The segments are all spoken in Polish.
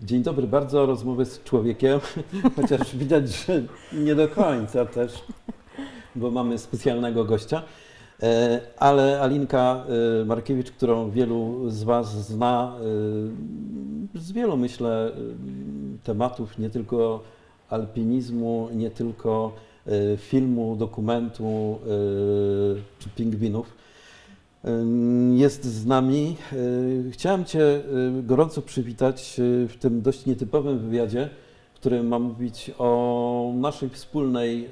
Dzień dobry, bardzo rozmowy z człowiekiem, chociaż widać, że nie do końca też, bo mamy specjalnego gościa. E, Ale Alinka e, Markiewicz, którą wielu z Was zna e, z wielu, myślę, tematów, nie tylko alpinizmu, nie tylko filmu, dokumentu czy pingwinów, jest z nami. E, Chciałem Cię e, gorąco przywitać w tym dość nietypowym wywiadzie, w którym mam mówić o naszej wspólnej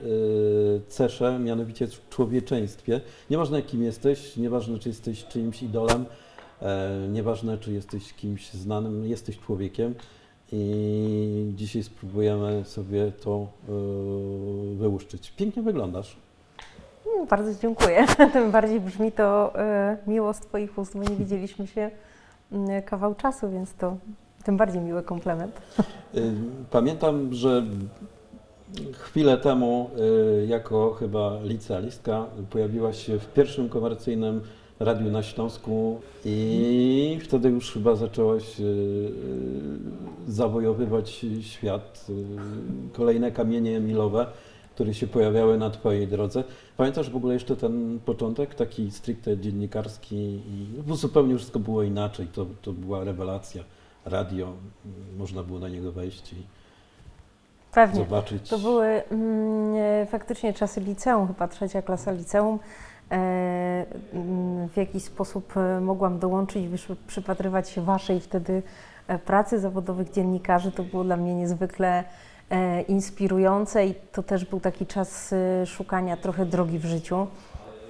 cesze, mianowicie człowieczeństwie. Nieważne kim jesteś, nieważne czy jesteś czyimś idolem, e, nieważne czy jesteś kimś znanym, jesteś człowiekiem i dzisiaj spróbujemy sobie to wyłuszczyć. Pięknie wyglądasz. Bardzo dziękuję. Tym bardziej brzmi to e, miło z Twoich ust, bo nie widzieliśmy się kawał czasu, więc to tym bardziej miły komplement. Y, Pamiętam, że chwilę temu, y, jako chyba licealistka, pojawiłaś się w pierwszym komercyjnym radiu na Śląsku i wtedy już chyba zaczęłaś zawojowywać świat. Kolejne kamienie milowe, które się pojawiały na Twojej drodze. Pamiętasz w ogóle jeszcze ten początek, taki stricte dziennikarski i bo zupełnie wszystko było inaczej. To, to była rewelacja. Radio, można było na niego wejść i Pewnie. zobaczyć. To były mm, faktycznie czasy liceum, chyba trzecia klasa liceum. E, mm, w jakiś sposób e, mogłam dołączyć, przypatrywać się Waszej wtedy e, pracy zawodowych dziennikarzy. To było dla mnie niezwykle inspirujące i to też był taki czas e, szukania trochę drogi w życiu.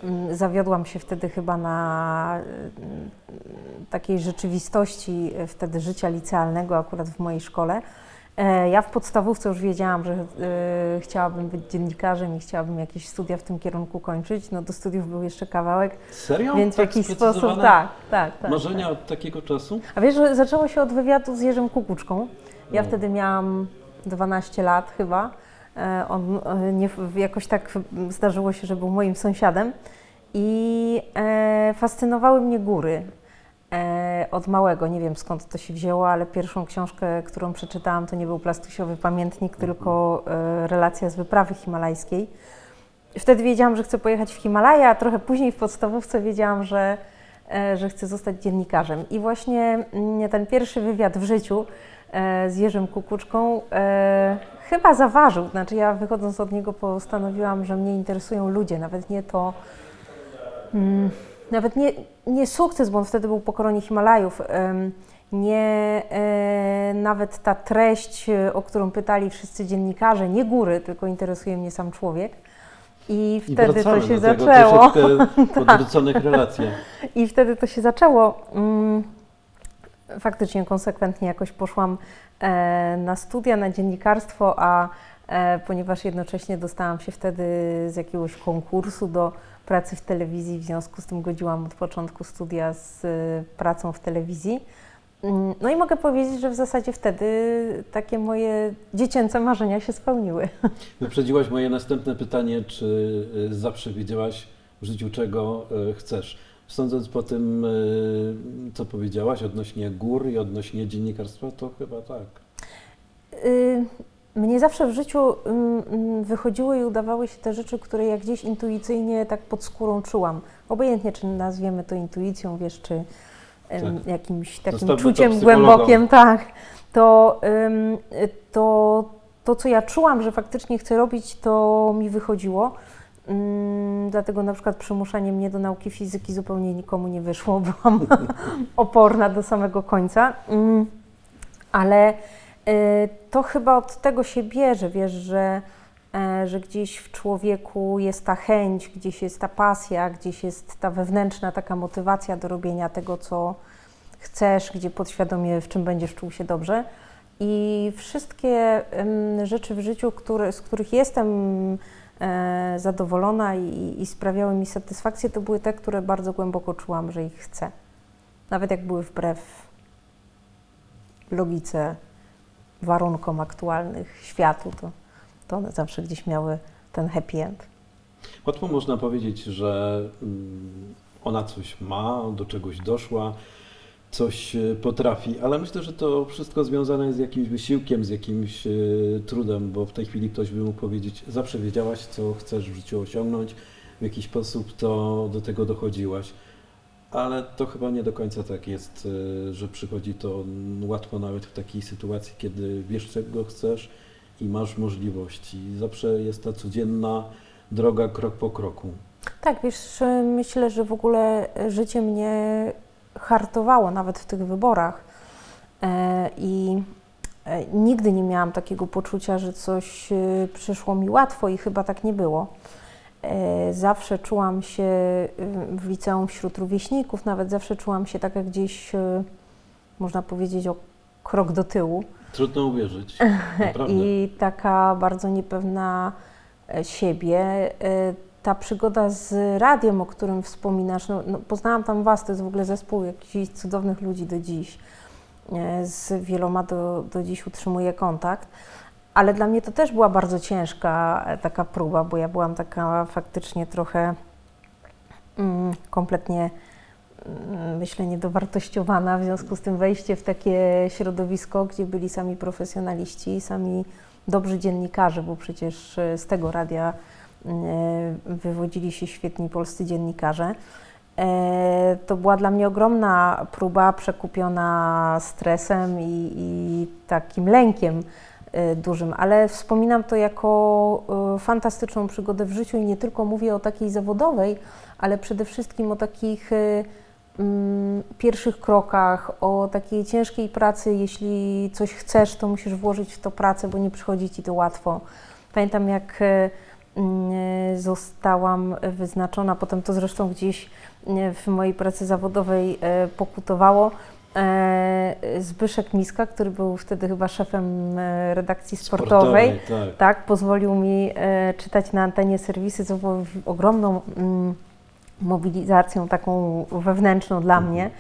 Mm, Zawiodłam się wtedy chyba na mm, takiej rzeczywistości e, wtedy życia licealnego, akurat w mojej szkole. E, Ja w podstawówce już wiedziałam, że e, chciałabym być dziennikarzem i chciałabym jakieś studia w tym kierunku kończyć. No do studiów był jeszcze kawałek, Serio? więc w tak jakiś sposób tak, tak, tak. Marzenia tak. od takiego czasu? A wiesz, że zaczęło się od wywiadu z Jerzym Kukuczką. Ja No. wtedy miałam 12 lat chyba. E, On e, nie, jakoś tak zdarzyło się, że był moim sąsiadem i e, fascynowały mnie góry. Od małego, nie wiem skąd to się wzięło, ale pierwszą książkę, którą przeczytałam, to nie był plastusiowy pamiętnik, tylko relacja z wyprawy himalajskiej. Wtedy wiedziałam, że chcę pojechać w Himalaje, a trochę później w podstawówce wiedziałam, że, że chcę zostać dziennikarzem. I właśnie mm, ten pierwszy wywiad w życiu z Jerzym Kukuczką e, chyba zaważył. Znaczy ja wychodząc od niego postanowiłam, że mnie interesują ludzie, nawet nie to, mm, nawet nie, nie sukces, bo on wtedy był po koronie Himalajów, nie e, nawet ta treść, e, o którą pytali wszyscy dziennikarze, nie góry, tylko interesuje mnie sam człowiek. I I wtedy wracamy to się do tego zaczęło. troszeczkę w odwróconych relacjach. I wtedy to się zaczęło. Mm, Faktycznie konsekwentnie jakoś poszłam e, na studia, na dziennikarstwo, a e, ponieważ jednocześnie dostałam się wtedy z jakiegoś konkursu do pracy w telewizji, w związku z tym godziłam od początku studia z e, pracą w telewizji. Mm, No i mogę powiedzieć, że w zasadzie wtedy takie moje dziecięce marzenia się spełniły. Wyprzedziłaś moje następne pytanie, czy zawsze wiedziałaś w życiu, czego chcesz? Sądząc po tym, y, co powiedziałaś odnośnie gór i odnośnie dziennikarstwa, to chyba tak. Y, Mnie zawsze w życiu ym, ym, wychodziły i udawały się te rzeczy, które ja gdzieś intuicyjnie tak pod skórą czułam. Obojętnie, czy nazwiemy to intuicją, wiesz, czy Tak. jakimś takim Zostawmy czuciem głębokiem, tak. To, to, to, co ja czułam, że faktycznie chcę robić, to mi wychodziło. Ym, Dlatego na przykład przymuszanie mnie do nauki fizyki zupełnie nikomu nie wyszło. Byłam oporna do samego końca. Ym, Ale y, to chyba od tego się bierze, wiesz, że, e, że gdzieś w człowieku jest ta chęć, gdzieś jest ta pasja, gdzieś jest ta wewnętrzna taka motywacja do robienia tego, co chcesz, gdzie podświadomie w czym będziesz czuł się dobrze. I wszystkie rzeczy w życiu, które, z których jestem zadowolona i, i sprawiały mi satysfakcję, to były te, które bardzo głęboko czułam, że ich chcę. Nawet jak były wbrew logice, warunkom aktualnych światu, to, to one zawsze gdzieś miały ten happy end. Łatwo można powiedzieć, że mm, ona coś ma, do czegoś doszła, coś e, potrafi, ale myślę, że to wszystko związane jest z jakimś wysiłkiem, z jakimś e, trudem, bo w tej chwili ktoś by mógł powiedzieć, zawsze wiedziałaś, co chcesz w życiu osiągnąć, w jakiś sposób to do tego dochodziłaś. Ale to chyba nie do końca tak jest, e, że przychodzi to łatwo nawet w takiej sytuacji, kiedy wiesz, czego chcesz i masz możliwości. Zawsze jest ta codzienna droga krok po kroku. Tak, wiesz, myślę, że w ogóle życie mnie hartowało nawet w tych wyborach E, i e, nigdy nie miałam takiego poczucia, że coś y, przyszło mi łatwo i chyba tak nie było. E, Zawsze czułam się w liceum wśród rówieśników, nawet zawsze czułam się taka gdzieś, y, można powiedzieć, o krok do tyłu. Trudno uwierzyć, naprawdę. I taka bardzo niepewna e, siebie. Ta przygoda z radiem, o którym wspominasz, no, no, poznałam tam Was, to jest w ogóle zespół jakichś cudownych ludzi do dziś. E, Z wieloma do, do dziś utrzymuję kontakt. Ale dla mnie to też była bardzo ciężka e, taka próba, bo ja byłam taka faktycznie trochę mm, kompletnie mm, myślę, niedowartościowana, w związku z tym wejście w takie środowisko, gdzie byli sami profesjonaliści, sami dobrzy dziennikarze, bo przecież e, z tego radia wywodzili się świetni polscy dziennikarze. E, To była dla mnie ogromna próba, przekupiona stresem i, i takim lękiem e, dużym, ale wspominam to jako e, fantastyczną przygodę w życiu i nie tylko mówię o takiej zawodowej, ale przede wszystkim o takich e, mm, pierwszych krokach, o takiej ciężkiej pracy. Jeśli coś chcesz, to musisz włożyć w to pracę, bo nie przychodzi ci to łatwo. Pamiętam, jak e, e, zostałam wyznaczona, potem to zresztą gdzieś e, w mojej pracy zawodowej e, pokutowało. E, Zbyszek Miska, który był wtedy chyba szefem redakcji sportowej, tak. tak, pozwolił mi czytać na antenie serwisy, co było ogromną mm, mobilizacją taką wewnętrzną dla Mhm. mnie.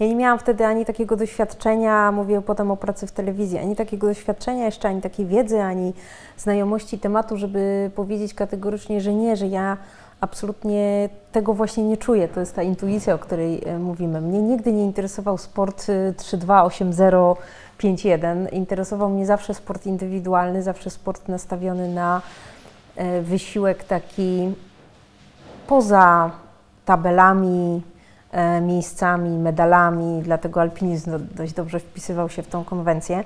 Ja nie miałam wtedy ani takiego doświadczenia, mówię potem o pracy w telewizji, ani takiego doświadczenia jeszcze, ani takiej wiedzy, ani znajomości tematu, żeby powiedzieć kategorycznie, że nie, że ja absolutnie tego właśnie nie czuję. To jest ta intuicja, o której e, mówimy. Mnie nigdy nie interesował sport y, 3-2, 8-0, 5-1. Interesował mnie zawsze sport indywidualny, zawsze sport nastawiony na e, wysiłek taki poza tabelami, e, miejscami, medalami, dlatego alpinizm do, dość dobrze wpisywał się w tą konwencję.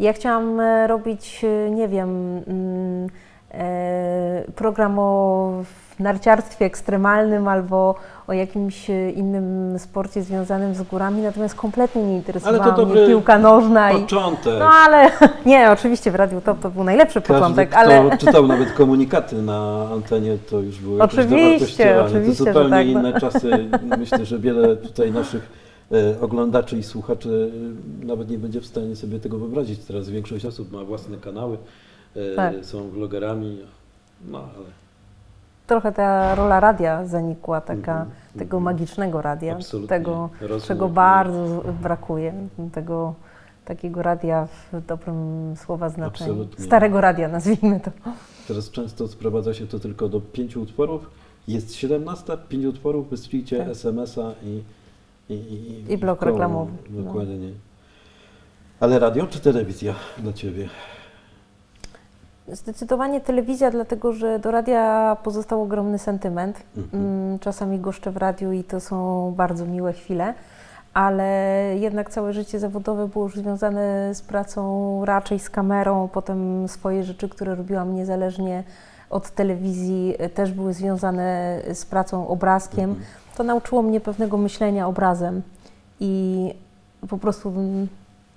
Ja chciałam e, robić, e, nie wiem, mm, e, program o narciarstwie ekstremalnym albo o jakimś e, innym sporcie związanym z górami, natomiast kompletnie nie interesowała mnie piłka nożna i Początek. no ale nie, oczywiście w Radiu Top to był najlepszy Każdy, początek, kto ale czytał nawet komunikaty na antenie, to już były jakieś Oczywiście, oczywiście, To że zupełnie tak, no. inne czasy. Myślę, że wiele tutaj naszych e, oglądaczy i słuchaczy e, nawet nie będzie w stanie sobie tego wyobrazić. Teraz większość osób ma własne kanały, Tak. są vlogerami, no ale trochę ta rola radia zanikła, taka, Mhm, tego mhm. magicznego radia, absolutnie. tego, Rozwój, czego bardzo brakuje, tego takiego radia w dobrym słowa znaczeniu. Absolutnie. Starego radia, nazwijmy to. Teraz często sprowadza się to tylko do pięciu utworów. Jest 17, pięć utworów, wyślijcie Tak. SMS-a i, i, i, I blok koło. reklamowy, no. Dokładnie. Ale radio czy telewizja dla Ciebie? Zdecydowanie telewizja, dlatego że do radia pozostał ogromny sentyment. Mhm. Mm, Czasami goszczę w radiu i to są bardzo miłe chwile, ale jednak całe życie zawodowe było już związane z pracą raczej z kamerą. Potem swoje rzeczy, które robiłam niezależnie od telewizji, e, też były związane z pracą obrazkiem. Mhm. To nauczyło mnie pewnego myślenia obrazem i po prostu mm,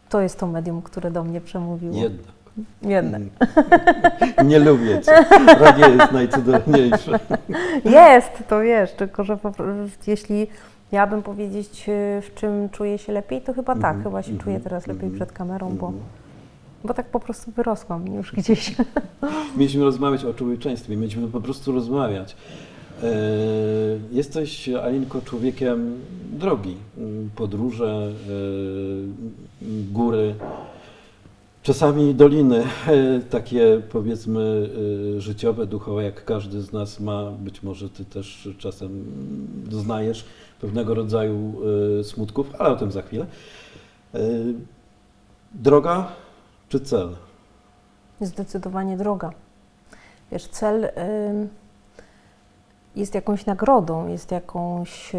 to jest to medium, które do mnie przemówiło. Jednak. Mm. Nie lubię Cię. Radio jest najcudowniejsze. Jest, to wiesz, tylko że jeśli miałabym powiedzieć, y, w czym czuję się lepiej, to chyba tak, Mhm, chyba się mhm, czuję teraz lepiej mhm, przed kamerą, bo, Mhm. bo tak po prostu wyrosłam już gdzieś. Mieliśmy rozmawiać o człowieczeństwie, mieliśmy po prostu rozmawiać. E, Jesteś, Alinko, człowiekiem drogi, m, podróże, e, góry. Czasami doliny, e, takie powiedzmy e, życiowe, duchowe, jak każdy z nas ma, być może ty też czasem doznajesz pewnego rodzaju e, smutków, ale o tym za chwilę. Droga czy cel? Zdecydowanie droga. Wiesz, cel jest jakąś nagrodą, jest jakąś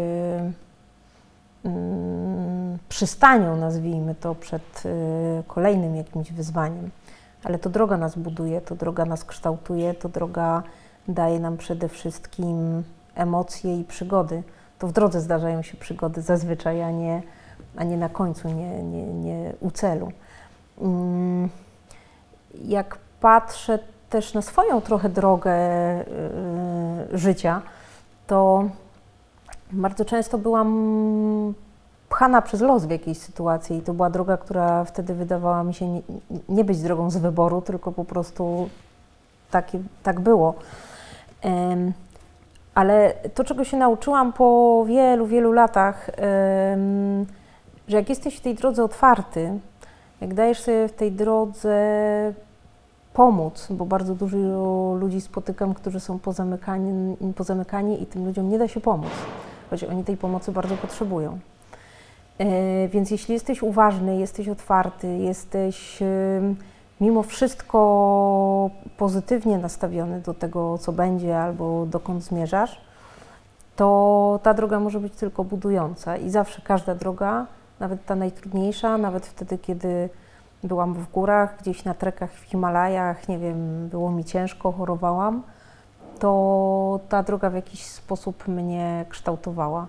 przystanią, nazwijmy to, przed y, kolejnym jakimś wyzwaniem. Ale to droga nas buduje, to droga nas kształtuje, to droga daje nam przede wszystkim emocje i przygody. To w drodze zdarzają się przygody zazwyczaj, a nie, a nie na końcu, nie, nie, nie u celu. Ym, jak patrzę też na swoją trochę drogę y, życia, to bardzo często byłam pchana przez los w jakiejś sytuacji i to była droga, która wtedy wydawała mi się nie, nie być drogą z wyboru, tylko po prostu takie, tak było. Em, ale to, czego się nauczyłam po wielu, wielu latach, em, że jak jesteś w tej drodze otwarty, jak dajesz sobie w tej drodze pomóc, bo bardzo dużo ludzi spotykam, którzy są pozamykani, pozamykani i tym ludziom nie da się pomóc, choć oni tej pomocy bardzo potrzebują. E, Więc jeśli jesteś uważny, jesteś otwarty, jesteś em, mimo wszystko pozytywnie nastawiony do tego, co będzie albo dokąd zmierzasz, to ta droga może być tylko budująca i zawsze każda droga, nawet ta najtrudniejsza, nawet wtedy, kiedy byłam w górach, gdzieś na trekach w Himalajach, nie wiem, było mi ciężko, chorowałam, to ta droga w jakiś sposób mnie kształtowała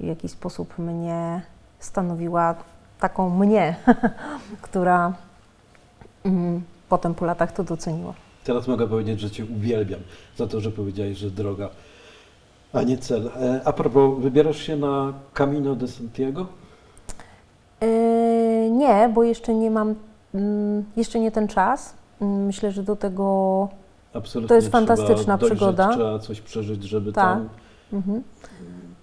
i w jakiś sposób mnie stanowiła taką mnie, która mm, potem po latach to doceniła. Teraz mogę powiedzieć, że Cię uwielbiam za to, że powiedziałeś, że droga, a nie cel. E, A propos, wybierasz się na Camino de Santiago? Yy, nie, bo jeszcze nie mam, mm, jeszcze nie ten czas. Mm, Myślę, że do tego Absolutnie To jest fantastyczna dojrzeć, przygoda. Trzeba coś przeżyć, żeby Tak. tam mhm.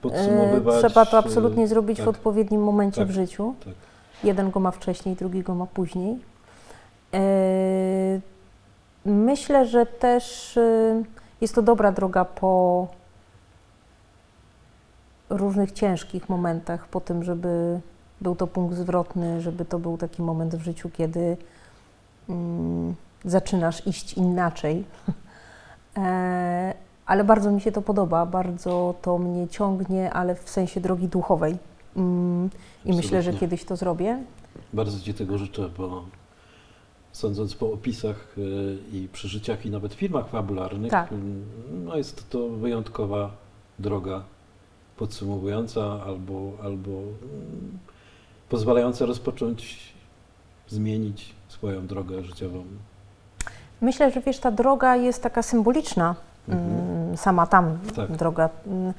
podsumowywać. Yy, trzeba to e, absolutnie zrobić w tak, odpowiednim momencie tak, w życiu. tak. Jeden go ma wcześniej, drugi go ma później. Yy, Myślę, że też yy, jest to dobra droga po różnych ciężkich momentach, po tym, żeby był to punkt zwrotny, żeby to był taki moment w życiu, kiedy mm, zaczynasz iść inaczej. E, ale bardzo mi się to podoba, bardzo to mnie ciągnie, ale w sensie drogi duchowej. Mm, I myślę, że kiedyś to zrobię. Bardzo Ci tego życzę, bo sądząc po opisach e, i przeżyciach i nawet filmach fabularnych, Tak. no jest to wyjątkowa droga podsumowująca albo, albo mm, pozwalająca rozpocząć, zmienić swoją drogę życiową. Myślę, że wiesz, ta droga jest taka symboliczna, Mhm. mm, sama tam Tak. droga. Mm,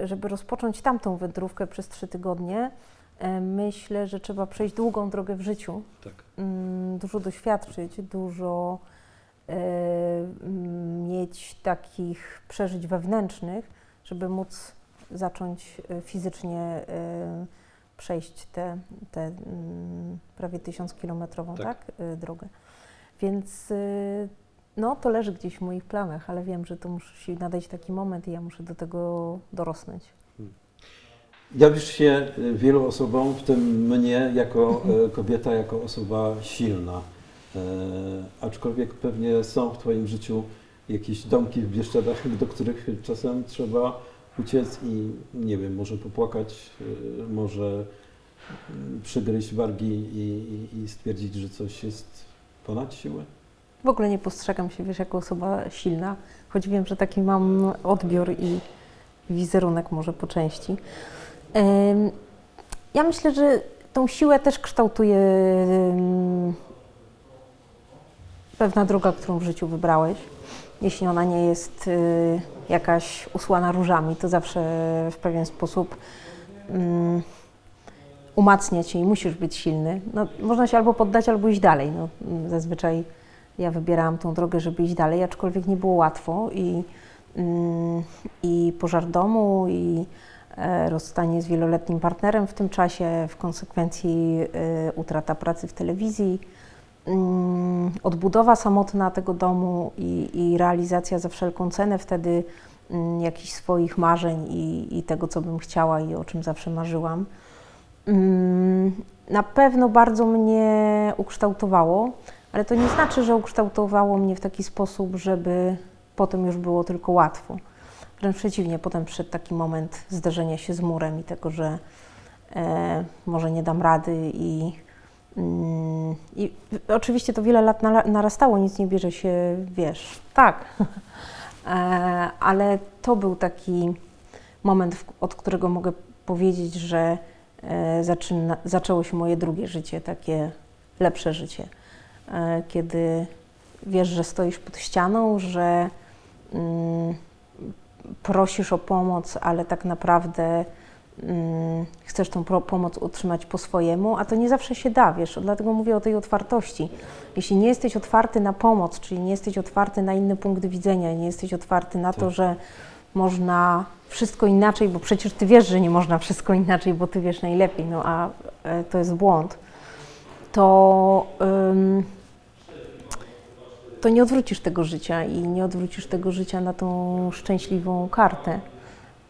e, Żeby rozpocząć tamtą wędrówkę przez trzy tygodnie, e, myślę, że trzeba przejść długą drogę w życiu, Tak. mm, dużo doświadczyć, dużo e, mieć takich przeżyć wewnętrznych, żeby móc zacząć fizycznie przejść tę te, mm, prawie tysiąckilometrową Tak. tak. e, drogę. Więc y, no, to leży gdzieś w moich planach, ale wiem, że to musi nadejść taki moment i ja muszę do tego dorosnąć. Jawisz się y, wielu osobom, w tym mnie, jako e, kobieta, jako osoba silna. E, aczkolwiek pewnie są w Twoim życiu jakieś domki w Bieszczadach, do których czasem trzeba uciec i nie wiem, może popłakać, y, może mm, przygryźć wargi i, i, i stwierdzić, że coś jest ponad siłę. W ogóle nie postrzegam się, wiesz, jako osoba silna, choć wiem, że taki mam odbiór i wizerunek może po części. Ja myślę, że tą siłę też kształtuje pewna droga, którą w życiu wybrałeś. Jeśli ona nie jest y, jakaś usłana różami, to zawsze w pewien sposób mm, umacnia cię i musisz być silny. No, można się albo poddać, albo iść dalej. No, mm, zazwyczaj ja wybierałam tą drogę, żeby iść dalej, aczkolwiek nie było łatwo i, mm, i pożar domu, i e, rozstanie z wieloletnim partnerem w tym czasie, w konsekwencji e, utrata pracy w telewizji, mm, odbudowa samotna tego domu i, i realizacja za wszelką cenę wtedy jakichś swoich marzeń i, i tego, co bym chciała i o czym zawsze marzyłam. Mm, Na pewno bardzo mnie ukształtowało, ale to nie znaczy, że ukształtowało mnie w taki sposób, żeby potem już było tylko łatwo. Wręcz przeciwnie, potem przyszedł taki moment zderzenia się z murem i tego, że e, może nie dam rady i, mm, i oczywiście to wiele lat nala- narastało, nic nie bierze się, wiesz, tak. e, ale to był taki moment, w, od którego mogę powiedzieć, że zaczyna, zaczęło się moje drugie życie, takie lepsze życie. E, kiedy wiesz, że stoisz pod ścianą, że mm, prosisz o pomoc, ale tak naprawdę mm, chcesz tą pomoc utrzymać po swojemu, a to nie zawsze się da, wiesz, dlatego mówię o tej otwartości. Jeśli nie jesteś otwarty na pomoc, czyli nie jesteś otwarty na inny punkt widzenia, nie jesteś otwarty na to, Tak. że można wszystko inaczej, bo przecież ty wiesz, że nie można wszystko inaczej, bo ty wiesz najlepiej, no a e, to jest błąd, to, to nie odwrócisz tego życia i nie odwrócisz tego życia na tą szczęśliwą kartę.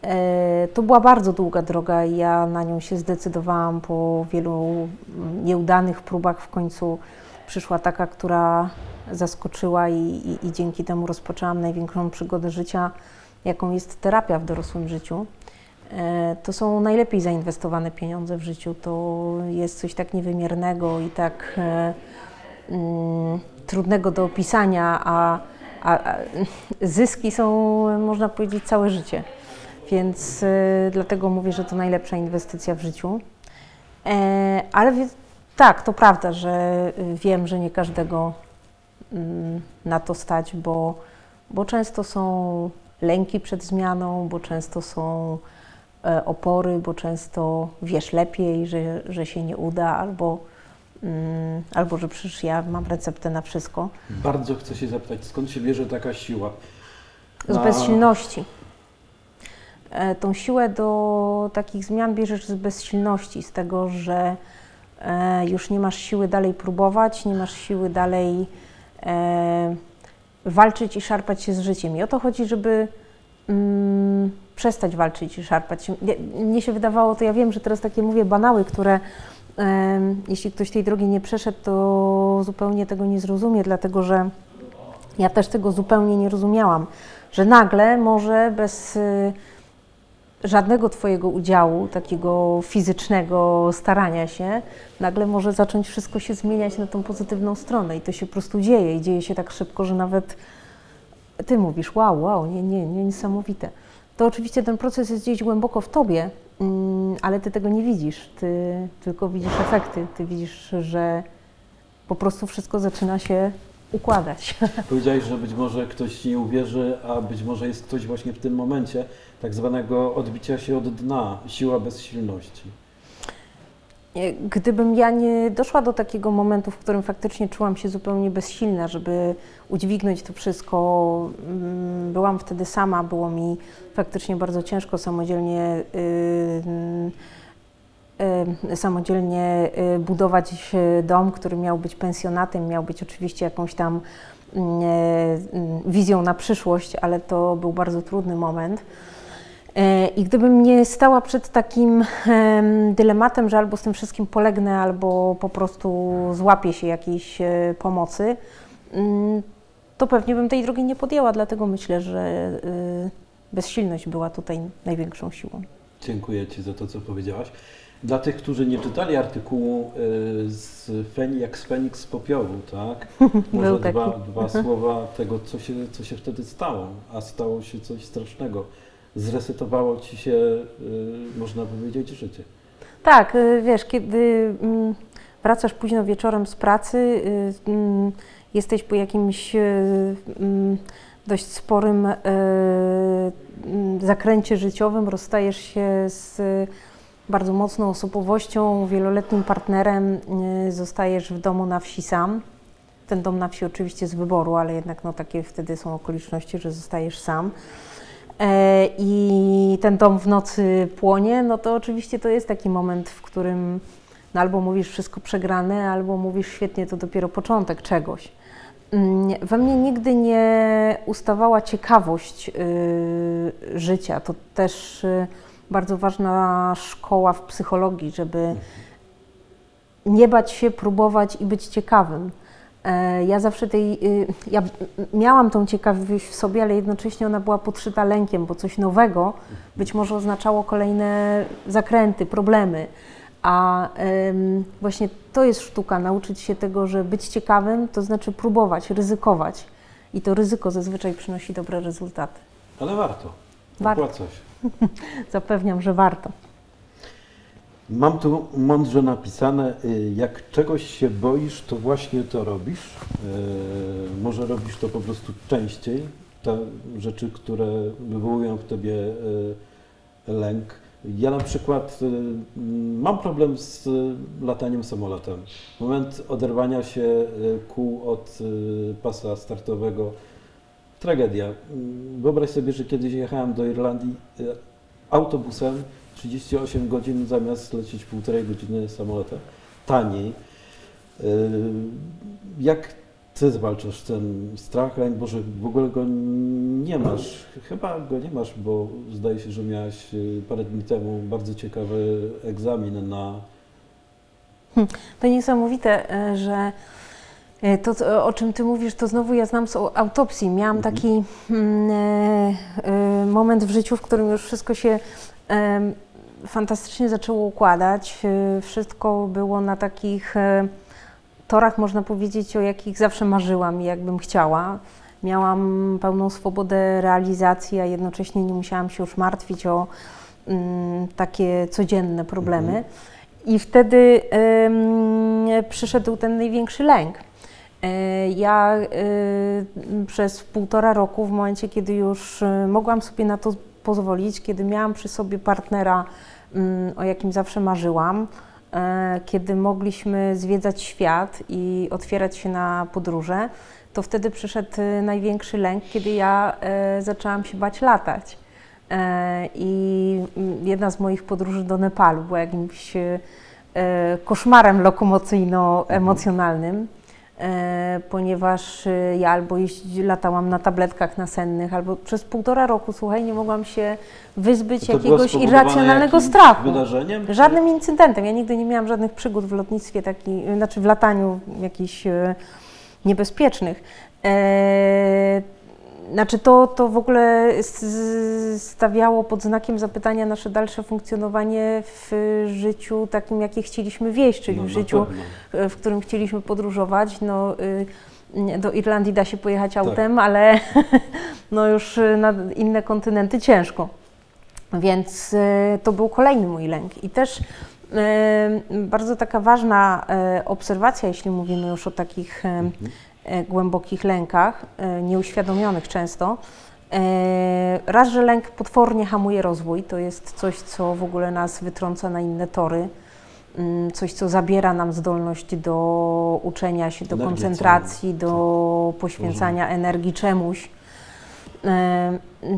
E, To była bardzo długa droga i ja na nią się zdecydowałam po wielu mm, nieudanych próbach. W końcu przyszła taka, która zaskoczyła i, i, i dzięki temu rozpoczęłam największą przygodę życia, jaką jest terapia w dorosłym życiu. E, To są najlepiej zainwestowane pieniądze w życiu. To jest coś tak niewymiernego i tak e, mm, trudnego do opisania, a, a, a zyski są, można powiedzieć, całe życie. Więc e, dlatego mówię, że to najlepsza inwestycja w życiu. E, ale tak, to prawda, że y, wiem, że nie każdego mm, na to stać, bo, bo często są lęki przed zmianą, bo często są e, opory, bo często wiesz lepiej, że, że się nie uda, albo, mm, albo że przecież ja mam receptę na wszystko. Bardzo chcę się zapytać, skąd się bierze taka siła? Z Na- bezsilności. E, Tą siłę do takich zmian bierzesz z bezsilności, z tego, że e, już nie masz siły dalej próbować, nie masz siły dalej e, walczyć i szarpać się z życiem. I o to chodzi, żeby mm, przestać walczyć i szarpać się. Nie- Mnie się wydawało, to ja wiem, że teraz takie mówię banały, które em, jeśli ktoś tej drogi nie przeszedł, to zupełnie tego nie zrozumie, dlatego że ja też tego zupełnie nie rozumiałam, że nagle może bez y, żadnego Twojego udziału, takiego fizycznego starania się, nagle może zacząć wszystko się zmieniać na tą pozytywną stronę i to się po prostu dzieje i dzieje się tak szybko, że nawet Ty mówisz, wow, wow, nie, nie, nie, niesamowite. To oczywiście ten proces jest gdzieś głęboko w Tobie, mm, ale Ty tego nie widzisz, Ty tylko widzisz efekty, Ty widzisz, że po prostu wszystko zaczyna się układać. Powiedziałeś, że być może ktoś nie uwierzy, a być może jest ktoś właśnie w tym momencie tak zwanego odbicia się od dna, siła bezsilności. Gdybym ja nie doszła do takiego momentu, w którym faktycznie czułam się zupełnie bezsilna, żeby udźwignąć to wszystko, mm, byłam wtedy sama, było mi faktycznie bardzo ciężko samodzielnie, y, y, samodzielnie y, budować y, dom, który miał być pensjonatem, miał być oczywiście jakąś tam y, wizją na przyszłość, ale to był bardzo trudny moment. I gdybym nie stała przed takim em, dylematem, że albo z tym wszystkim polegnę, albo po prostu złapię się jakiejś pomocy, mm, to pewnie bym tej drogi nie podjęła. Dlatego myślę, że y, bezsilność była tutaj największą siłą. Dziękuję Ci za to, co powiedziałaś. Dla tych, którzy nie czytali artykułu y, z Feni, jak z Feniks z popiołu, tak? Może dwa, dwa słowa tego, co się, co się wtedy stało, a stało się coś strasznego. Zresetowało Ci się, y, można powiedzieć, życie. Tak, y, wiesz, kiedy mm, wracasz późno wieczorem z pracy, mm, jesteś po jakimś mm, dość sporym zakręcie życiowym, rozstajesz się z bardzo mocną osobowością, wieloletnim partnerem, y, zostajesz w domu na wsi sam. Ten dom na wsi oczywiście z wyboru, ale jednak no, takie wtedy są okoliczności, że zostajesz sam. E, i ten dom w nocy płonie, no to oczywiście to jest taki moment, w którym No albo mówisz wszystko przegrane, albo mówisz świetnie, to dopiero początek czegoś. Mm, We mnie nigdy nie ustawała ciekawość y, życia. To też y, bardzo ważna szkoła w psychologii, żeby nie bać się, próbować i być ciekawym. E, Ja zawsze tej, y, ja miałam tą ciekawość w sobie, ale jednocześnie ona była podszyta lękiem, bo coś nowego być może oznaczało kolejne zakręty, problemy. A właśnie to jest sztuka, nauczyć się tego, że być ciekawym to znaczy próbować, ryzykować. I to ryzyko zazwyczaj przynosi dobre rezultaty. Ale warto. Warto. Opłaca się. Zapewniam, że warto. Mam tu mądrze napisane, y, jak czegoś się boisz, to właśnie to robisz. Y, Może robisz to po prostu częściej, te rzeczy, które wywołują w tobie y, lęk. Ja na przykład mam problem z lataniem samolotem. Moment oderwania się kół od pasa startowego, tragedia. Wyobraź sobie, że kiedyś jechałem do Irlandii y, autobusem 38 godzin zamiast lecieć półtorej godziny samolotem. Taniej. Yy, Jak ty zwalczasz ten strach, lęk? Boże, w ogóle go nie masz. Chyba go nie masz, bo zdaje się, że miałaś yy, parę dni temu bardzo ciekawy egzamin na To niesamowite, e, że e, to, co- o czym Ty mówisz, to znowu ja znam z autopsji. Miałam Mhm. taki mm, e, e, moment w życiu, w którym już wszystko się fantastycznie zaczęło układać. E, Wszystko było na takich e, torach, można powiedzieć, o jakich zawsze marzyłam i jakbym chciała. Miałam pełną swobodę realizacji, a jednocześnie nie musiałam się już martwić o mm, takie codzienne problemy. Mhm. I wtedy przyszedł ten największy lęk. E, Ja e, przez półtora roku, w momencie, kiedy już e, mogłam sobie na to pozwolić, kiedy miałam przy sobie partnera, mm, o jakim zawsze marzyłam, kiedy mogliśmy zwiedzać świat i otwierać się na podróże, to wtedy przyszedł największy lęk, kiedy ja zaczęłam się bać latać. I mm, jedna z moich podróży do Nepalu była jakimś koszmarem lokomocyjno-emocjonalnym, ponieważ e, ja albo latałam na tabletkach nasennych, albo przez półtora roku, słuchaj, nie mogłam się wyzbyć To jakiegoś spowodowane irracjonalnego strachu. Wydarzeniem? czy- Żadnym incydentem. Ja nigdy nie miałam żadnych przygód w lotnictwie, taki, znaczy w lataniu jakichś e, niebezpiecznych. Znaczy to, to w ogóle stawiało pod znakiem zapytania nasze dalsze funkcjonowanie w życiu takim, jakie chcieliśmy wieść, czyli No, w życiu, pewno. w którym chcieliśmy podróżować. No, y, do Irlandii da się pojechać Tak. autem, ale no już y, na inne kontynenty ciężko. Więc e, to był kolejny mój lęk. I też e, bardzo taka ważna obserwacja, jeśli mówimy już o takich Mhm. E, głębokich lękach, e, nieuświadomionych często. E, Raz, że lęk potwornie hamuje rozwój, to jest coś, co w ogóle nas wytrąca na inne tory, Mm, coś, co zabiera nam zdolność do uczenia się, do Energię koncentracji, do poświęcania energii czemuś.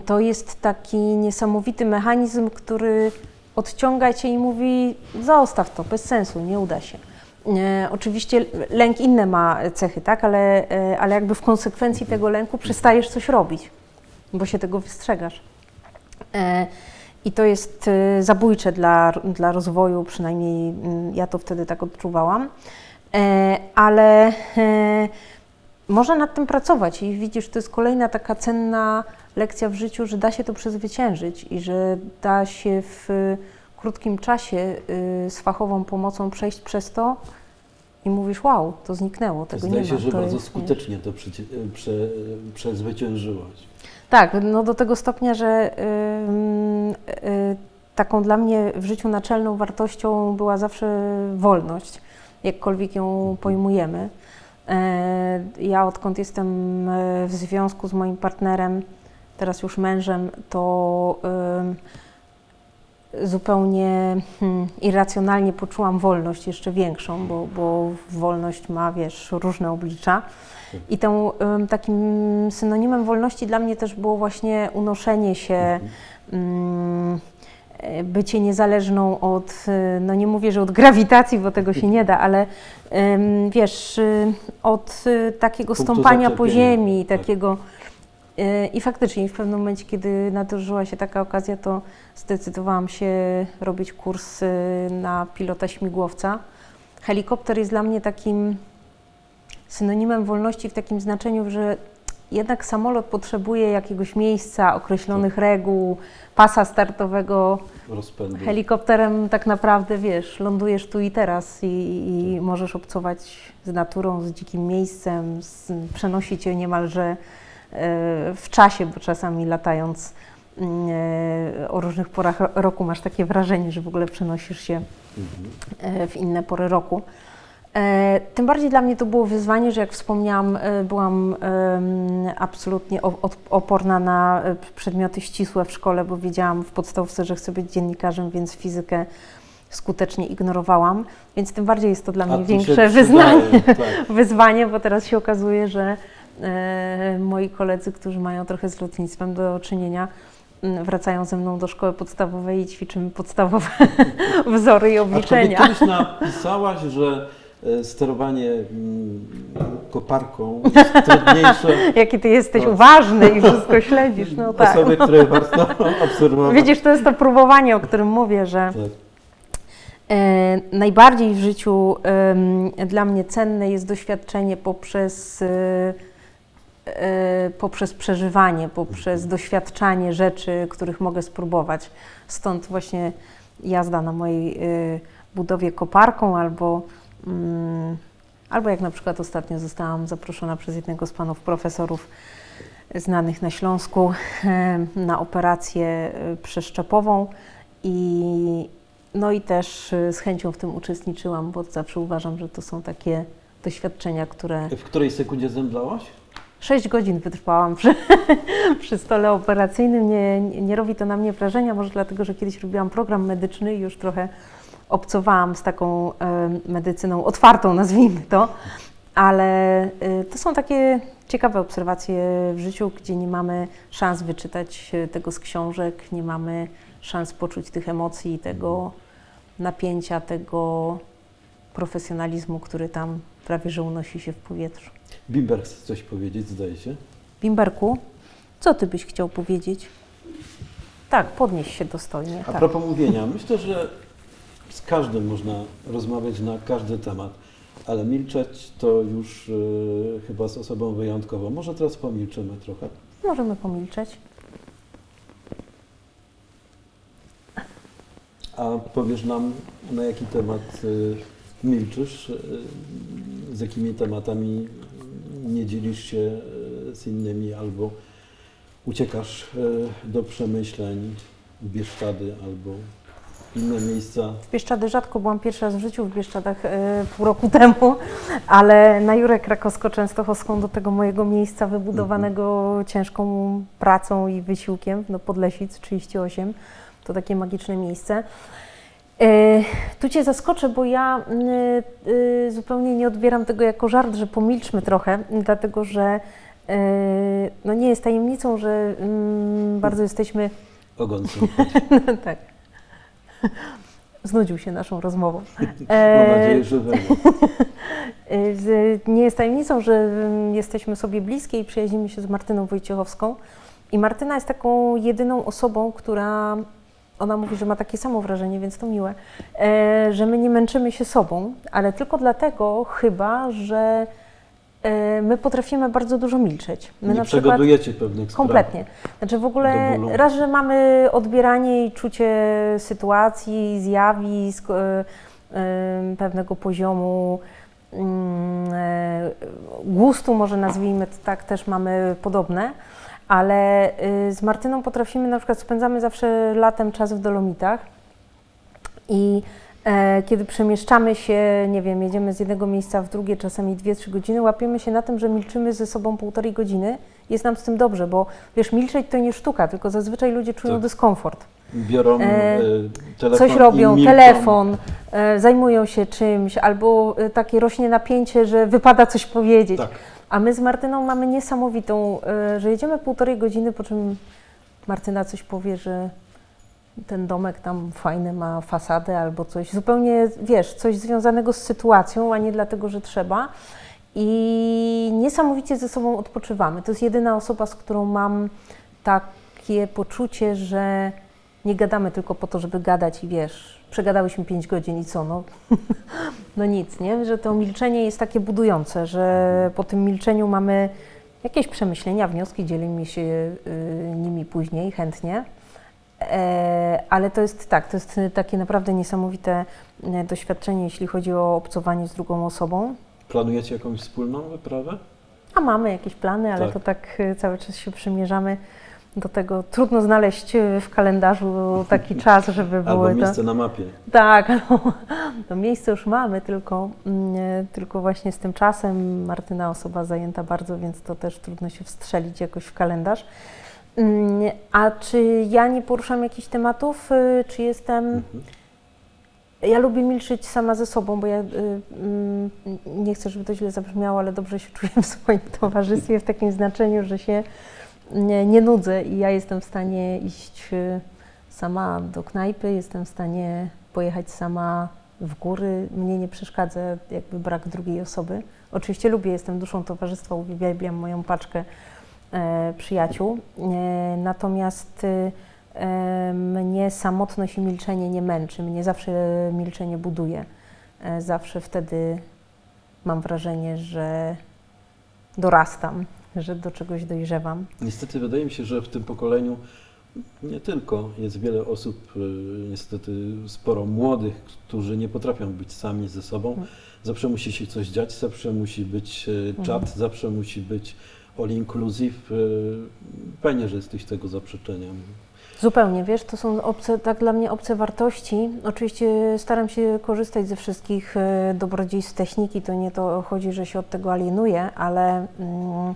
To jest taki niesamowity mechanizm, który odciąga cię i mówi: zostaw to, bez sensu, nie uda się. E, Oczywiście lęk inne ma cechy, tak? ale, e, ale jakby w konsekwencji tego lęku przestajesz coś robić, bo się tego wystrzegasz. E, I to jest zabójcze dla, dla rozwoju, przynajmniej mm, ja to wtedy tak odczuwałam. Ale można nad tym pracować i widzisz, to jest kolejna taka cenna lekcja w życiu, że da się to przezwyciężyć i że da się w krótkim czasie y, z fachową pomocą przejść przez to i mówisz, wow, to zniknęło, tego Zdaje nie się, ma. że to bardzo jest, nie? skutecznie to przecie- prze, przezwyciężyłaś. Tak, no do tego stopnia, że y, taką dla mnie w życiu naczelną wartością była zawsze wolność, jakkolwiek ją pojmujemy. E, Ja odkąd jestem e, w związku z moim partnerem, teraz już mężem, to zupełnie hmm, irracjonalnie poczułam wolność jeszcze większą, bo, bo wolność ma, wiesz, różne oblicza. I tą, takim synonimem wolności dla mnie też było właśnie unoszenie się, e, bycie niezależną od, e, no nie mówię, że od grawitacji, bo tego się nie da, ale wiesz, y, od takiego Punktu stąpania po ziemi, tak. takiego. y, I faktycznie w pewnym momencie, kiedy nadarzyła się taka okazja, to zdecydowałam się robić kurs y, na pilota śmigłowca. Helikopter jest dla mnie takim synonimem wolności w takim znaczeniu, że jednak samolot potrzebuje jakiegoś miejsca, określonych reguł, pasa startowego. Rozpędu. Helikopterem tak naprawdę, wiesz, lądujesz tu i teraz i, i możesz obcować z naturą, z dzikim miejscem, z, przenosi cię niemalże e, w czasie, bo czasami latając mm, e, o różnych porach ro- roku masz takie wrażenie, że w ogóle przenosisz się Mhm. e, w inne pory roku. E, Tym bardziej dla mnie to było wyzwanie, że jak wspomniałam, e, byłam absolutnie oporna na e, przedmioty ścisłe w szkole, bo wiedziałam w podstawce, że chcę być dziennikarzem, więc fizykę skutecznie ignorowałam. Więc tym bardziej jest to dla mnie większe przydaje, Tak. wyzwanie, bo teraz się okazuje, że e, moi koledzy, którzy mają trochę z lotnictwem do czynienia, m, wracają ze mną do szkoły podstawowej i ćwiczymy podstawowe wzory i obliczenia. kiedyś napisałaś, że e, sterowanie mm, koparką jest trudniejsze Jaki ty jesteś No. uważny i wszystko śledzisz, no tak. osoby, które warto obserwować. Widzisz, to jest to próbowanie, o którym mówię, że Tak. e, najbardziej w życiu dla mnie cenne jest doświadczenie poprzez, e, e, poprzez przeżywanie, poprzez doświadczanie rzeczy, których mogę spróbować. Stąd właśnie jazda na mojej e, budowie koparką albo, mm, albo jak na przykład ostatnio zostałam zaproszona przez jednego z panów profesorów znanych na Śląsku em, na operację przeszczepową i no i też z chęcią w tym uczestniczyłam, bo zawsze uważam, że to są takie doświadczenia, które W której sekundzie zemdlałaś? 6 godzin wytrwałam przy, przy stole operacyjnym. Nie, nie, nie robi to na mnie wrażenia, może dlatego, że kiedyś robiłam program medyczny i już trochę obcowałam z taką em, medycyną otwartą, nazwijmy to, ale y, to są takie ciekawe obserwacje w życiu, gdzie nie mamy szans wyczytać y, tego z książek, nie mamy szans poczuć tych emocji, tego napięcia, tego profesjonalizmu, który tam prawie że unosi się w powietrzu. Bimber chce coś powiedzieć, zdaje się. Bimberku, co ty byś chciał powiedzieć? Tak, podnieś się dostojnie. A Tak. propos mówienia, myślę, że z każdym można rozmawiać na każdy temat, ale milczeć to już e, chyba z osobą wyjątkową. Może teraz pomilczymy trochę. Możemy pomilczeć. A powiesz nam, na jaki temat y, milczysz, y, z jakimi tematami nie dzielisz się y, z innymi, albo uciekasz y, do przemyśleń w Bieszczady, albo inne miejsca. W Bieszczady rzadko byłam pierwszy raz w życiu w Bieszczadach e, pół roku temu, ale na Jurę Krakowsko-Częstochowską do tego mojego miejsca wybudowanego ciężką pracą i wysiłkiem, no Podlesic 38, to takie magiczne miejsce. E, Tu Cię zaskoczę, bo ja y, y, zupełnie nie odbieram tego jako żart, że pomilczmy trochę, dlatego że e, no nie jest tajemnicą, że mm, bardzo jesteśmy Ogon są. tak. Znudził się naszą rozmową. Mam E, nadzieję, że Nie jest tajemnicą, że mm, jesteśmy sobie bliskie i przyjaźnimy się z Martyną Wojciechowską. I Martyna jest taką jedyną osobą, która, ona mówi, że ma takie samo wrażenie, więc to miłe, e, że my nie męczymy się sobą, ale tylko dlatego chyba, że e, my potrafimy bardzo dużo milczeć. My Nie przegadujecie pewnych spraw. Kompletnie. Znaczy w ogóle raz, że mamy odbieranie i czucie sytuacji, zjawisk, e, pewnego poziomu mm, gustu, może nazwijmy to tak, też mamy podobne, ale e, z Martyną potrafimy, na przykład spędzamy zawsze latem czas w Dolomitach i e, kiedy przemieszczamy się, nie wiem, jedziemy z jednego miejsca w drugie, czasami 2-3 godziny, łapiemy się na tym, że milczymy ze sobą półtorej godziny. Jest nam z tym dobrze, bo wiesz, milczeć to nie sztuka, tylko zazwyczaj ludzie czują Tak. dyskomfort. Biorą E, e, telefon Coś robią, telefon, e, zajmują się czymś, albo e, takie rośnie napięcie, że wypada coś powiedzieć. Tak. A my z Martyną mamy niesamowitą, e, że jedziemy półtorej godziny, po czym Martyna coś powie, że ten domek tam fajny ma fasadę albo coś. Zupełnie, wiesz, coś związanego z sytuacją, a nie dlatego, że trzeba. I niesamowicie ze sobą odpoczywamy. To jest jedyna osoba, z którą mam takie poczucie, że nie gadamy tylko po to, żeby gadać i wiesz, przegadałyśmy 5 godzin i co, no, no nic, nie? Że to milczenie jest takie budujące, że po tym milczeniu mamy jakieś przemyślenia, wnioski, dzielimy się y, nimi później chętnie. E, ale to jest tak, to jest takie naprawdę niesamowite e, doświadczenie, jeśli chodzi o obcowanie z drugą osobą. Planujecie jakąś wspólną wyprawę? A mamy jakieś plany, ale Tak. to tak e, cały czas się przymierzamy do tego. Trudno znaleźć e, w kalendarzu taki czas, żeby Albo były to. miejsce na mapie. Tak, no, to miejsce już mamy, tylko, mm, e, tylko właśnie z tym czasem Martyna osoba zajęta bardzo, więc to też trudno się wstrzelić jakoś w kalendarz. Mm, A czy ja nie poruszam jakichś tematów, y, czy jestem... Mhm. Ja lubię milczeć sama ze sobą, bo ja y, mm, nie chcę, żeby to źle zabrzmiało, ale dobrze się czuję w swoim towarzystwie w takim znaczeniu, że się nie, nie nudzę i ja jestem w stanie iść y, sama do knajpy, jestem w stanie pojechać sama w góry. Mnie nie przeszkadza jakby brak drugiej osoby. Oczywiście lubię, jestem duszą towarzystwa, uwielbiam moją paczkę e, przyjaciół. E, natomiast y, e, mnie samotność i milczenie nie męczy. Mnie zawsze milczenie buduje. E, zawsze wtedy mam wrażenie, że dorastam, że do czegoś dojrzewam. Niestety wydaje mi się, że w tym pokoleniu nie tylko jest wiele osób, y, niestety sporo młodych, którzy nie potrafią być sami ze sobą. Mhm. Zawsze musi się coś dziać, zawsze musi być y, czat, Mhm. zawsze musi być all inclusive. Y, Fajnie, że jesteś tego zaprzeczeniem. Zupełnie, wiesz, to są obce, tak dla mnie obce wartości. Oczywiście staram się korzystać ze wszystkich dobrodziejstw techniki, to nie to chodzi, że się od tego alienuję, ale, mm,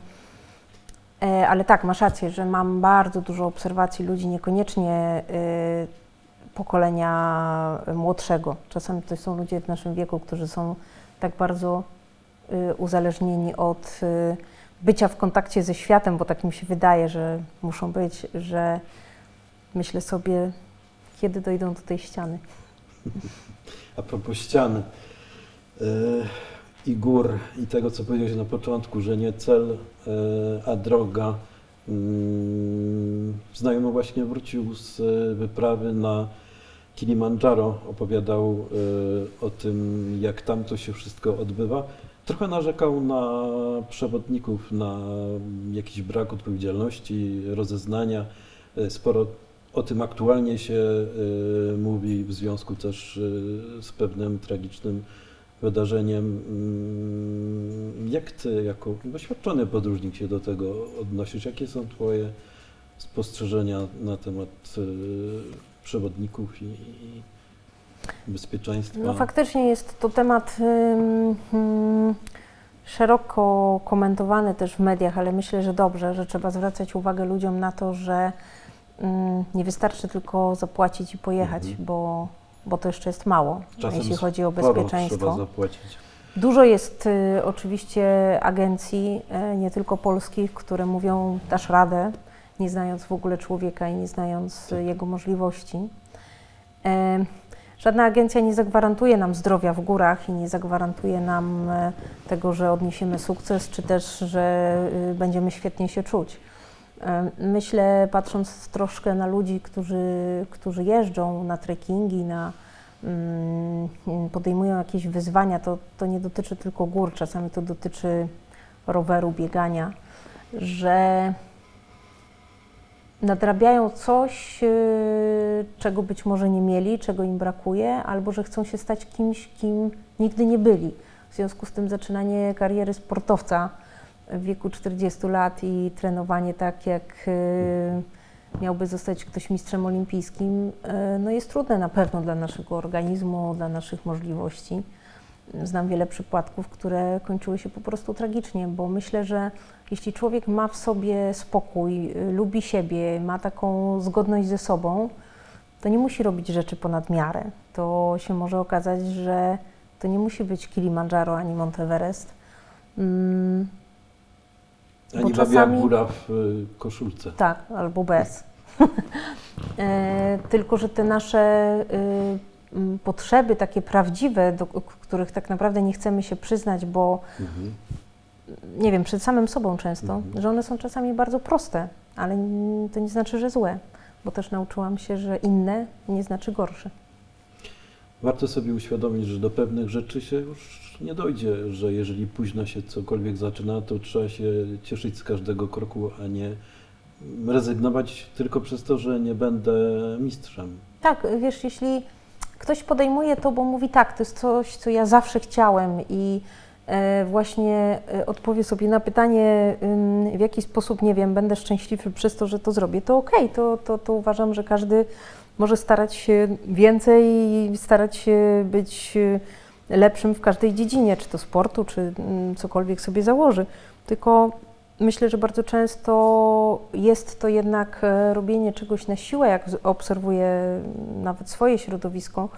ale tak, masz rację, że mam bardzo dużo obserwacji ludzi, niekoniecznie e, pokolenia młodszego. Czasami to są ludzie w naszym wieku, którzy są tak bardzo e, uzależnieni od e, bycia w kontakcie ze światem, bo tak mi się wydaje, że muszą być, że myślę sobie, kiedy dojdą do tej ściany. A propos ściany y, i gór i tego, co powiedziałeś na początku, że nie cel, y, a droga. Mm, Znajomy właśnie wrócił z y, wyprawy na Kilimandżaro, opowiadał y, o tym, jak tam to się wszystko odbywa. Trochę narzekał na przewodników, na jakiś brak odpowiedzialności, rozeznania. Sporo o tym aktualnie się mówi w związku też z pewnym tragicznym wydarzeniem. Mm, Jak ty, jako doświadczony podróżnik, się do tego odnosisz? Jakie są Twoje spostrzeżenia na temat y, przewodników i, bezpieczeństwa? No faktycznie jest to temat ym, szeroko komentowany też w mediach, ale myślę, że dobrze, że trzeba zwracać uwagę ludziom na to, że ym, nie wystarczy tylko zapłacić i pojechać, Mhm. bo, bo to jeszcze jest mało, Czasem jeśli chodzi o bezpieczeństwo. trzeba zapłacić. Dużo jest y, oczywiście agencji, y, nie tylko polskich, które mówią dasz radę, nie znając w ogóle człowieka i nie znając y, Tak. jego możliwości. E, Żadna agencja nie zagwarantuje nam zdrowia w górach i nie zagwarantuje nam e, tego, że odniesiemy sukces, czy też, że y, będziemy świetnie się czuć. E, Myślę, patrząc troszkę na ludzi, którzy, którzy jeżdżą na trekkingi, na, mm, podejmują jakieś wyzwania, to, to nie dotyczy tylko gór, czasami to dotyczy roweru, biegania, że nadrabiają coś, yy, czego być może nie mieli, czego im brakuje, albo że chcą się stać kimś, kim nigdy nie byli. W związku z tym zaczynanie kariery sportowca w wieku 40 lat i trenowanie tak, jak yy, miałby zostać ktoś mistrzem olimpijskim, yy, no jest trudne na pewno dla naszego organizmu, dla naszych możliwości. Znam wiele przypadków, które kończyły się po prostu tragicznie, bo myślę, że jeśli człowiek ma w sobie spokój, y, lubi siebie, ma taką zgodność ze sobą, to nie musi robić rzeczy ponad miarę. To się może okazać, że to nie musi być Kilimandżaro ani Monteverest. Mm, Ani czasami- góra w y, koszulce. tak, albo bez. E, tylko, że te nasze y, potrzeby takie prawdziwe, do których tak naprawdę nie chcemy się przyznać, bo Mhm. nie wiem, przed samym sobą często, Mhm. że one są czasami bardzo proste, ale to nie znaczy, że złe, bo też nauczyłam się, że inne nie znaczy gorsze. Warto sobie uświadomić, że do pewnych rzeczy się już nie dojdzie, że jeżeli późno się cokolwiek zaczyna, to trzeba się cieszyć z każdego kroku, a nie rezygnować tylko przez to, że nie będę mistrzem. Tak, wiesz, jeśli ktoś podejmuje to, bo mówi tak, to jest coś, co ja zawsze chciałem i e, właśnie e, odpowie sobie na pytanie, w jaki sposób, nie wiem, będę szczęśliwy przez to, że to zrobię, to okej, to, to, to uważam, że każdy może starać się więcej i starać się być e, lepszym w każdej dziedzinie, czy to sportu, czy mm, cokolwiek sobie założy. Tylko myślę, że bardzo często jest to jednak e, robienie czegoś na siłę, jak obserwuję nawet swoje środowisko,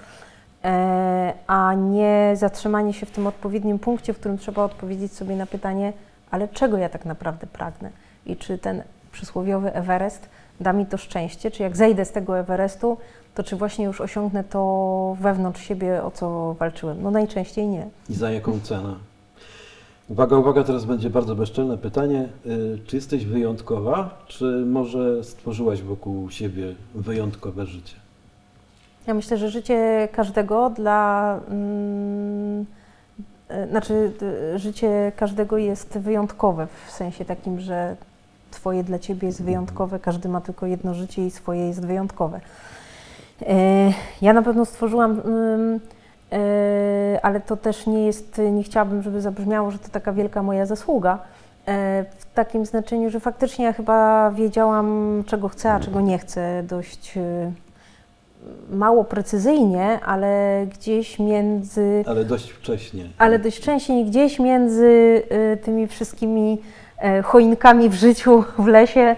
e, a nie zatrzymanie się w tym odpowiednim punkcie, w którym trzeba odpowiedzieć sobie na pytanie, ale czego ja tak naprawdę pragnę i czy ten przysłowiowy Everest da mi to szczęście, czy jak zejdę z tego Everestu, to czy właśnie już osiągnę to wewnątrz siebie, o co walczyłem? No najczęściej nie. I za jaką cenę? Uwaga, uwaga, teraz będzie bardzo bezczelne pytanie. Y, Czy jesteś wyjątkowa, czy może stworzyłaś wokół siebie wyjątkowe życie? Ja myślę, że życie każdego dla. Mm, e, znaczy, d- życie każdego jest wyjątkowe w sensie takim, że Twoje dla Ciebie jest wyjątkowe, każdy ma tylko jedno życie i swoje jest wyjątkowe. E, Ja na pewno stworzyłam, e, ale to też nie jest, nie chciałabym, żeby zabrzmiało, że to taka wielka moja zasługa. e, W takim znaczeniu, że faktycznie ja chyba wiedziałam, czego chcę, a czego nie chcę dość mało precyzyjnie, ale gdzieś między, Ale dość wcześnie. ale dość wcześnie gdzieś między tymi wszystkimi choinkami w życiu, w lesie,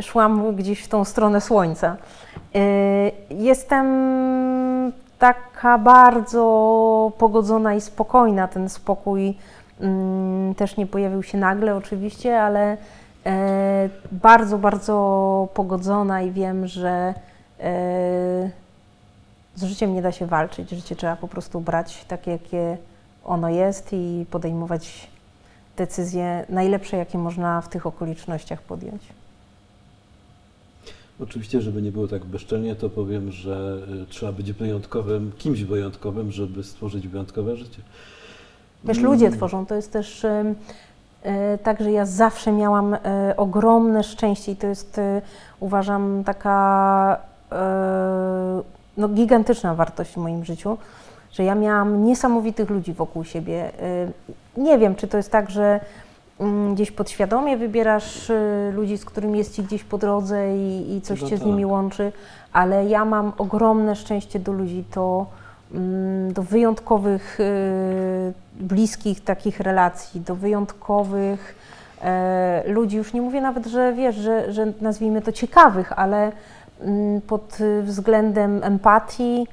szłam gdzieś w tą stronę słońca. E, Jestem taka bardzo pogodzona i spokojna. Ten spokój mm, też nie pojawił się nagle oczywiście, ale e, bardzo, bardzo pogodzona i wiem, że e, z życiem nie da się walczyć. Życie trzeba po prostu brać takie, jakie ono jest i podejmować decyzje najlepsze, jakie można w tych okolicznościach podjąć. Oczywiście, żeby nie było tak bezczelnie, to powiem, że y, trzeba być wyjątkowym, kimś wyjątkowym, żeby stworzyć wyjątkowe życie. Wiesz, Mm. ludzie tworzą, to jest też em, e, tak, że ja zawsze miałam ogromne szczęście i to jest, uważam, taka no, gigantyczna wartość w moim życiu, że ja miałam niesamowitych ludzi wokół siebie. Nie wiem, czy to jest tak, że mm, gdzieś podświadomie wybierasz e, ludzi, z którymi jest ci gdzieś po drodze i, i coś Chyba cię z tak. nimi łączy, ale ja mam ogromne szczęście do ludzi, to mm, do wyjątkowych, y, bliskich takich relacji, do wyjątkowych e, ludzi. Już nie mówię nawet, że wiesz, że, że nazwijmy to ciekawych, ale mm, pod y, względem empatii,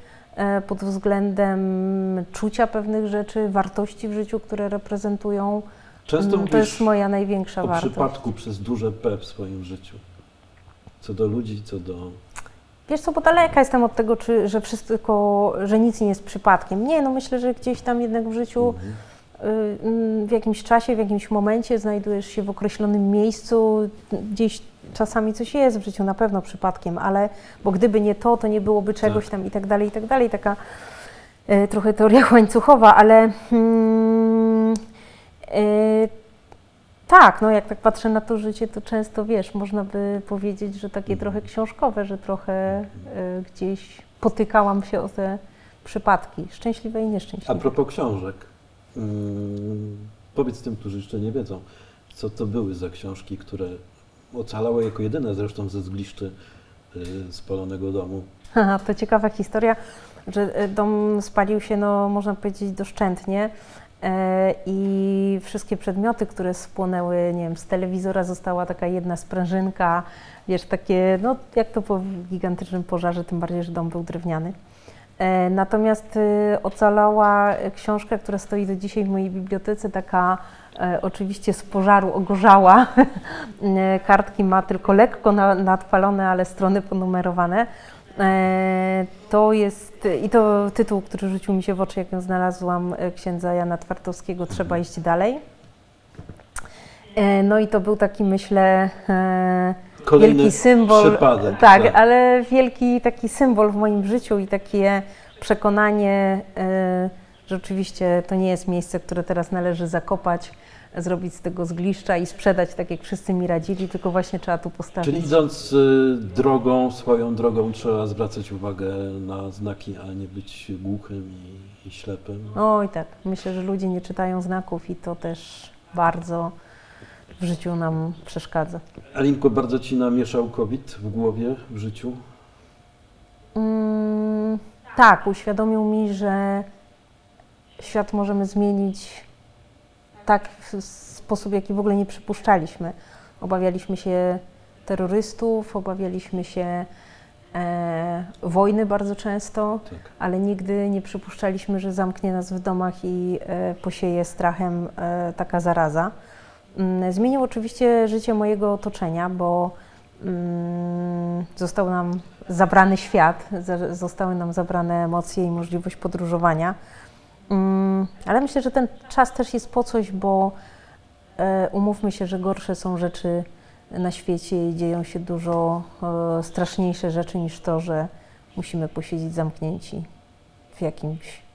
pod względem czucia pewnych rzeczy, wartości w życiu, które reprezentują. Często mm, to jest moja największa o wartość. przypadku przez duże P w swoim życiu. Co do ludzi, co do... Wiesz co, bo daleka jestem od tego, czy, że wszystko, że nic nie jest przypadkiem. Nie, no myślę, że gdzieś tam jednak w życiu Mhm. y, mm, w jakimś czasie, w jakimś momencie znajdujesz się w określonym miejscu, gdzieś czasami coś jest w życiu na pewno przypadkiem, ale bo gdyby nie to, to nie byłoby czegoś Tak. tam i tak dalej, i tak dalej. Taka y, trochę teoria łańcuchowa, ale mm, y, tak, no jak tak patrzę na to życie, to często wiesz, można by powiedzieć, że takie Mhm. trochę książkowe, że trochę y, gdzieś potykałam się o te przypadki, szczęśliwe i A nieszczęśliwe. propos książek, mm, powiedz tym, którzy jeszcze nie wiedzą, co to były za książki, które ocalały jako jedyne zresztą ze zgliszczy y, spalonego domu. Haha, to ciekawa historia, że e, dom spalił się, no można powiedzieć, doszczętnie e, i wszystkie przedmioty, które spłonęły, nie wiem, z telewizora została taka jedna sprężynka, wiesz, takie, no jak to po gigantycznym pożarze, tym bardziej, że dom był drewniany. E, Natomiast e, ocalała książka, która stoi do dzisiaj w mojej bibliotece, taka e, oczywiście z pożaru ogorzała. E, Kartki ma tylko lekko na- nadpalone, ale strony ponumerowane. To jest, i to tytuł, który rzucił mi się w oczy, jak ją znalazłam, księdza Jana Twartowskiego, Trzeba iść dalej. No i to był taki, myślę, Kolejny wielki symbol. przypadek. Tak, ale wielki taki symbol w moim życiu i takie przekonanie, e, że oczywiście to nie jest miejsce, które teraz należy zakopać, zrobić z tego zgliszcza i sprzedać tak, jak wszyscy mi radzili, tylko właśnie trzeba tu postawić. Czyli idąc y, drogą, swoją drogą, trzeba zwracać uwagę na znaki, a nie być głuchym i, i ślepym. Oj tak, myślę, że ludzie nie czytają znaków i to też bardzo w życiu nam przeszkadza. Alinko, bardzo Ci namieszał COVID w głowie, w życiu? Mm, tak, uświadomił mi, że świat możemy zmienić tak w sposób, jaki w ogóle nie przypuszczaliśmy. Obawialiśmy się terrorystów, obawialiśmy się e, wojny bardzo często, Tak. ale nigdy nie przypuszczaliśmy, że zamknie nas w domach i e, posieje strachem e, taka zaraza. Mm, Zmienił oczywiście życie mojego otoczenia, bo mm, został nam zabrany świat, zostały nam zabrane emocje i możliwość podróżowania. Mm, Ale myślę, że ten czas też jest po coś, bo e, umówmy się, że gorsze są rzeczy na świecie i dzieją się dużo e, straszniejsze rzeczy niż to, że musimy posiedzieć zamknięci w jakimś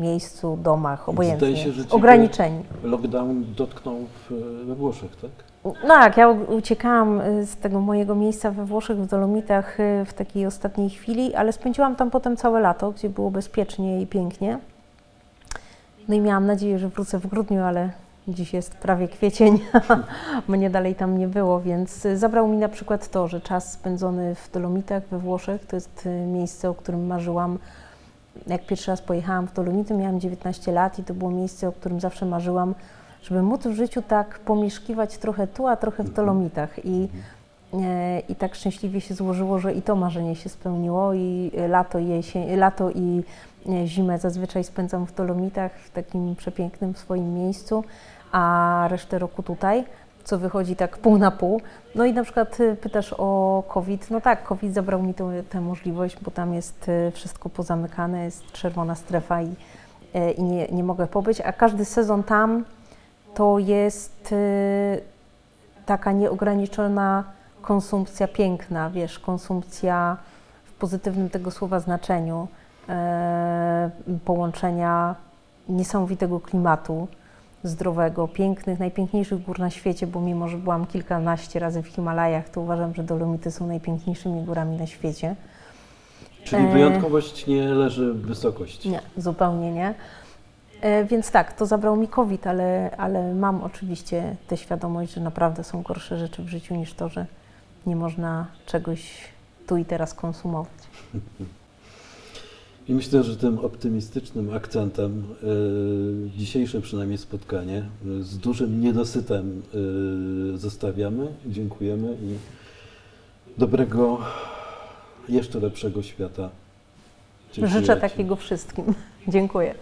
miejscu, domach, obojętnie, Zdaje się, że ciebie- ograniczeni. Lockdown dotknął w, we Włoszech, tak? No tak, ja uciekałam y, z tego mojego miejsca we Włoszech, w Dolomitach y, w takiej ostatniej chwili, ale spędziłam tam potem całe lato, gdzie było bezpiecznie i pięknie. No i miałam nadzieję, że wrócę w grudniu, ale dziś jest prawie kwiecień, mnie dalej tam nie było, więc zabrał mi na przykład to, że czas spędzony w Dolomitach we Włoszech to jest miejsce, o którym marzyłam. Jak pierwszy raz pojechałam w Dolomity, miałam 19 lat i to było miejsce, o którym zawsze marzyłam, żeby móc w życiu tak pomieszkiwać trochę tu, a trochę w Dolomitach. I, e, I tak szczęśliwie się złożyło, że i to marzenie się spełniło i lato, jesień, lato i e, zimę zazwyczaj spędzam w Dolomitach, w takim przepięknym swoim miejscu, a resztę roku tutaj, co wychodzi tak pół na pół. No i na przykład y, pytasz o COVID. No tak, COVID zabrał mi tę, możliwość, bo tam jest y, wszystko pozamykane, jest czerwona strefa i, e, i nie, nie mogę pobyć, a każdy sezon tam to jest y, taka nieograniczona konsumpcja piękna, wiesz, konsumpcja w pozytywnym tego słowa znaczeniu, e, połączenia niesamowitego klimatu, zdrowego, pięknych, najpiękniejszych gór na świecie, bo mimo, że byłam kilkanaście razy w Himalajach, to uważam, że Dolomity są najpiękniejszymi górami na świecie. Czyli E. wyjątkowość nie leży w wysokości. Nie, zupełnie nie. E, Więc tak, to zabrał mi COVID, ale, ale mam oczywiście tę świadomość, że naprawdę są gorsze rzeczy w życiu niż to, że nie można czegoś tu i teraz konsumować. I myślę, że tym optymistycznym akcentem y, dzisiejsze przynajmniej spotkanie y, z dużym niedosytem y, zostawiamy. Dziękujemy i dobrego, jeszcze lepszego świata. Dziękuję Życzę Ci. takiego wszystkim. Dziękuję.